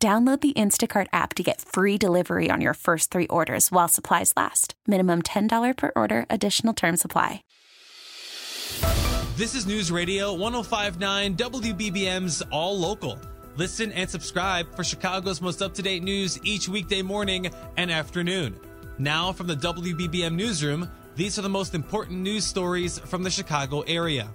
Download the Instacart app to get free delivery on your first three orders while supplies last. Minimum $10 per order, additional term supply. This is News Radio 1059 WBBM's All Local. Listen and subscribe for Chicago's most up to date news each weekday morning and afternoon. Now, from the WBBM Newsroom, these are the most important news stories from the Chicago area.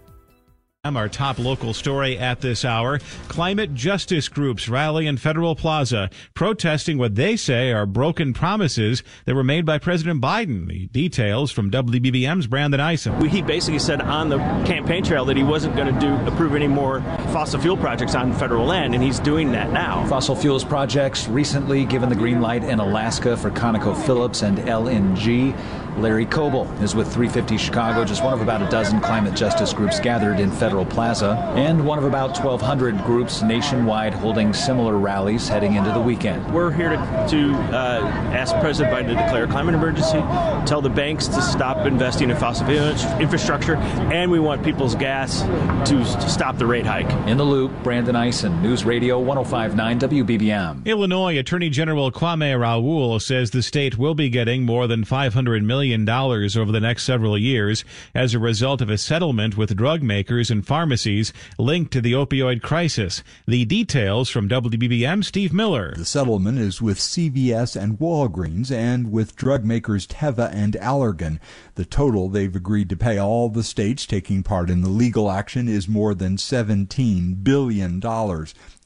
Our top local story at this hour climate justice groups rally in Federal Plaza, protesting what they say are broken promises that were made by President Biden. The details from WBBM's Brandon Ison. He basically said on the campaign trail that he wasn't going to do approve any more fossil fuel projects on federal land, and he's doing that now. Fossil fuels projects recently given the green light in Alaska for ConocoPhillips and LNG. Larry Coble is with 350 Chicago, just one of about a dozen climate justice groups gathered in Federal Plaza, and one of about 1,200 groups nationwide holding similar rallies heading into the weekend. We're here to, to uh, ask President Biden to declare a climate emergency, tell the banks to stop investing in fossil fuel infrastructure, and we want Peoples Gas to stop the rate hike. In the loop, Brandon Ison, News Radio 1059 WBBM. Illinois Attorney General Kwame Raoul says the state will be getting more than 500 million million over the next several years as a result of a settlement with drug makers and pharmacies linked to the opioid crisis. The details from WBBM Steve Miller. The settlement is with CVS and Walgreens and with drug makers Teva and Allergan. The total they've agreed to pay all the states taking part in the legal action is more than $17 billion.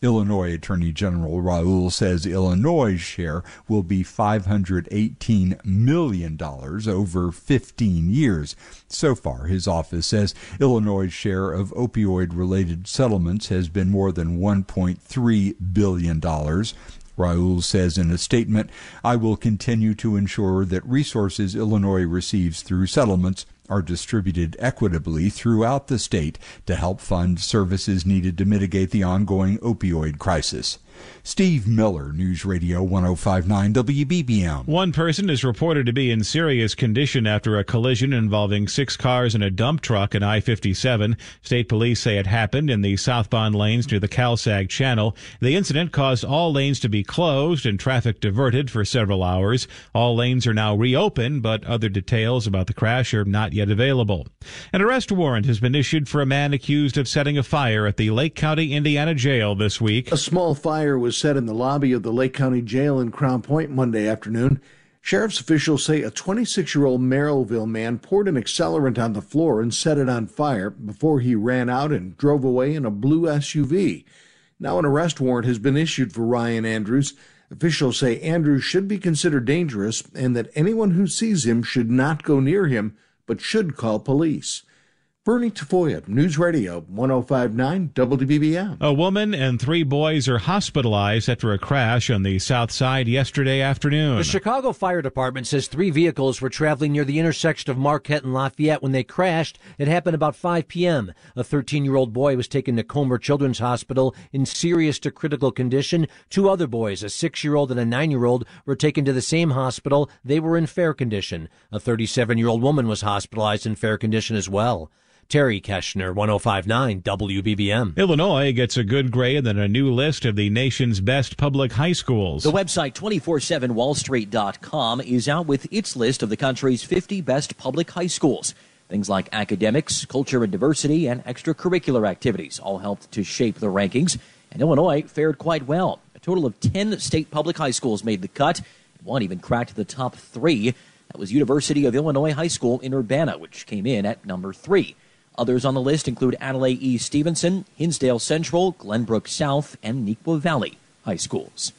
Illinois Attorney General Raoul says Illinois' share will be $518 million over 15 years. So far, his office says Illinois' share of opioid related settlements has been more than $1.3 billion. Raoul says in a statement, I will continue to ensure that resources Illinois receives through settlements are distributed equitably throughout the state to help fund services needed to mitigate the ongoing opioid crisis. Steve Miller, News Radio 1059 WBBM. One person is reported to be in serious condition after a collision involving six cars and a dump truck in I 57. State police say it happened in the southbound lanes near the Cal-Sag Channel. The incident caused all lanes to be closed and traffic diverted for several hours. All lanes are now reopened, but other details about the crash are not yet available. An arrest warrant has been issued for a man accused of setting a fire at the Lake County, Indiana jail this week. A small fire was set in the lobby of the Lake County Jail in Crown Point Monday afternoon. Sheriff's officials say a 26 year old Merrillville man poured an accelerant on the floor and set it on fire before he ran out and drove away in a blue SUV. Now, an arrest warrant has been issued for Ryan Andrews. Officials say Andrews should be considered dangerous and that anyone who sees him should not go near him, but should call police. Bernie Tafoya, News Radio 1059 WBBM. A woman and three boys are hospitalized after a crash on the south side yesterday afternoon. The Chicago Fire Department says three vehicles were traveling near the intersection of Marquette and Lafayette when they crashed. It happened about 5 p.m. A 13 year old boy was taken to Comer Children's Hospital in serious to critical condition. Two other boys, a six year old and a nine year old, were taken to the same hospital. They were in fair condition. A 37 year old woman was hospitalized in fair condition as well. Terry Keshner, 1059 WBBM. Illinois gets a good grade and a new list of the nation's best public high schools. The website 247wallstreet.com is out with its list of the country's 50 best public high schools. Things like academics, culture and diversity, and extracurricular activities all helped to shape the rankings. And Illinois fared quite well. A total of 10 state public high schools made the cut. One even cracked the top three. That was University of Illinois High School in Urbana, which came in at number three. Others on the list include Adlai E. Stevenson, Hinsdale Central, Glenbrook South, and Neuqua Valley High Schools.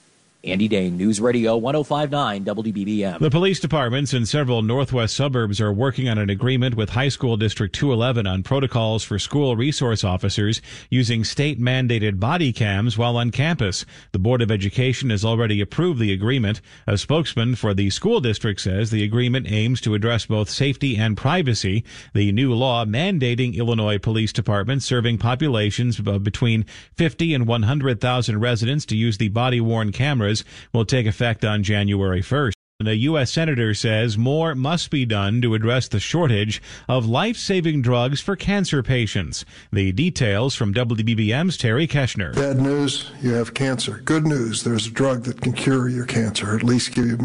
Andy Dahn, News Radio 1059 WBBM. The police departments in several northwest suburbs are working on an agreement with High School District 211 on protocols for school resource officers using state mandated body cams while on campus. The Board of Education has already approved the agreement. A spokesman for the school district says the agreement aims to address both safety and privacy. The new law mandating Illinois police departments serving populations of between 50 and 100,000 residents to use the body worn cameras will take effect on January 1st. The U.S. Senator says more must be done to address the shortage of life saving drugs for cancer patients. The details from WBBM's Terry Keshner. Bad news, you have cancer. Good news, there's a drug that can cure your cancer, at least give you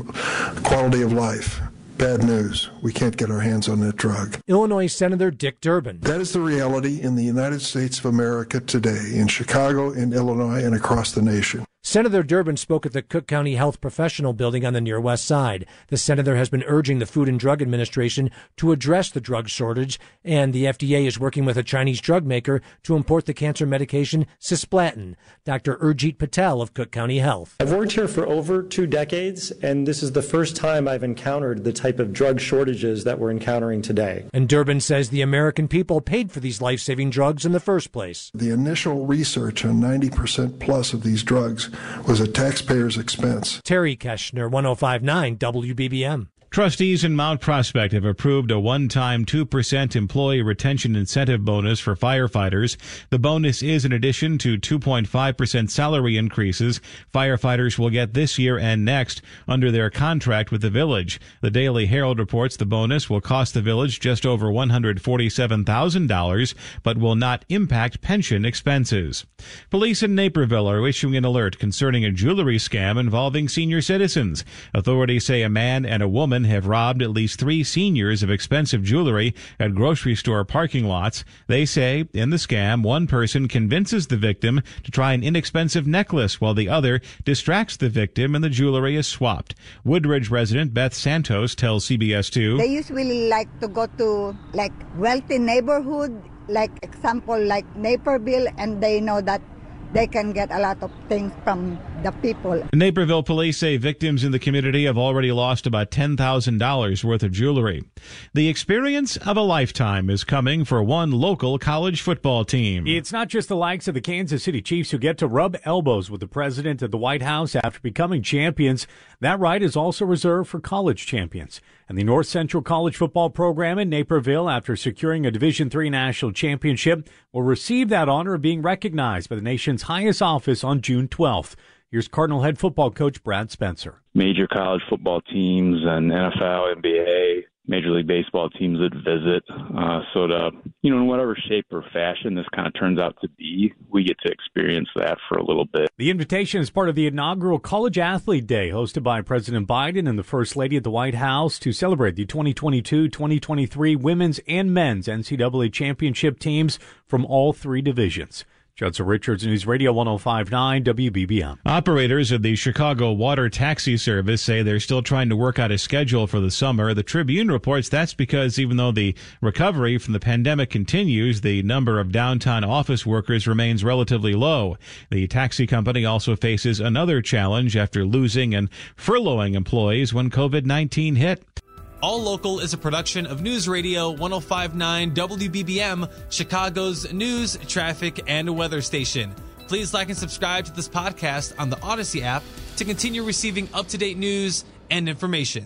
quality of life. Bad news. We can't get our hands on that drug. Illinois Senator Dick Durbin. That is the reality in the United States of America today, in Chicago, in Illinois, and across the nation. Senator Durbin spoke at the Cook County Health Professional Building on the near west side. The senator has been urging the Food and Drug Administration to address the drug shortage, and the FDA is working with a Chinese drug maker to import the cancer medication cisplatin. Dr. Urjit Patel of Cook County Health. I've worked here for over two decades, and this is the first time I've encountered the type of drug shortages that we're encountering today. And Durbin says the American people paid for these life saving drugs in the first place. The initial research on 90% plus of these drugs was a taxpayer's expense. Terry Keshner, 1059 WBBM. Trustees in Mount Prospect have approved a one-time 2% employee retention incentive bonus for firefighters. The bonus is in addition to 2.5% salary increases firefighters will get this year and next under their contract with the village. The Daily Herald reports the bonus will cost the village just over $147,000 but will not impact pension expenses. Police in Naperville are issuing an alert concerning a jewelry scam involving senior citizens. Authorities say a man and a woman have robbed at least three seniors of expensive jewelry at grocery store parking lots. They say in the scam, one person convinces the victim to try an inexpensive necklace while the other distracts the victim and the jewelry is swapped. Woodridge resident Beth Santos tells CBS 2. They usually like to go to like wealthy neighborhood, like example like Naperville, and they know that they can get a lot of things from the people. Naperville police say victims in the community have already lost about $10,000 worth of jewelry. The experience of a lifetime is coming for one local college football team. It's not just the likes of the Kansas City Chiefs who get to rub elbows with the president at the White House after becoming champions. That right is also reserved for college champions. And the North Central College football program in Naperville, after securing a Division III national championship, will receive that honor of being recognized by the nation's highest office on June 12th. Here's Cardinal head football coach Brad Spencer. Major college football teams and NFL, NBA, Major League Baseball teams that visit. Uh, so to, you know, in whatever shape or fashion this kind of turns out to be, we get to experience that for a little bit. The invitation is part of the inaugural College Athlete Day hosted by President Biden and the First Lady at the White House to celebrate the 2022-2023 women's and men's NCAA championship teams from all three divisions. Judson Richards, News Radio 1059 WBBM. Operators of the Chicago Water Taxi Service say they're still trying to work out a schedule for the summer. The Tribune reports that's because even though the recovery from the pandemic continues, the number of downtown office workers remains relatively low. The taxi company also faces another challenge after losing and furloughing employees when COVID-19 hit. All Local is a production of News Radio 1059 WBBM, Chicago's news, traffic, and weather station. Please like and subscribe to this podcast on the Audacy app to continue receiving up to date news and information.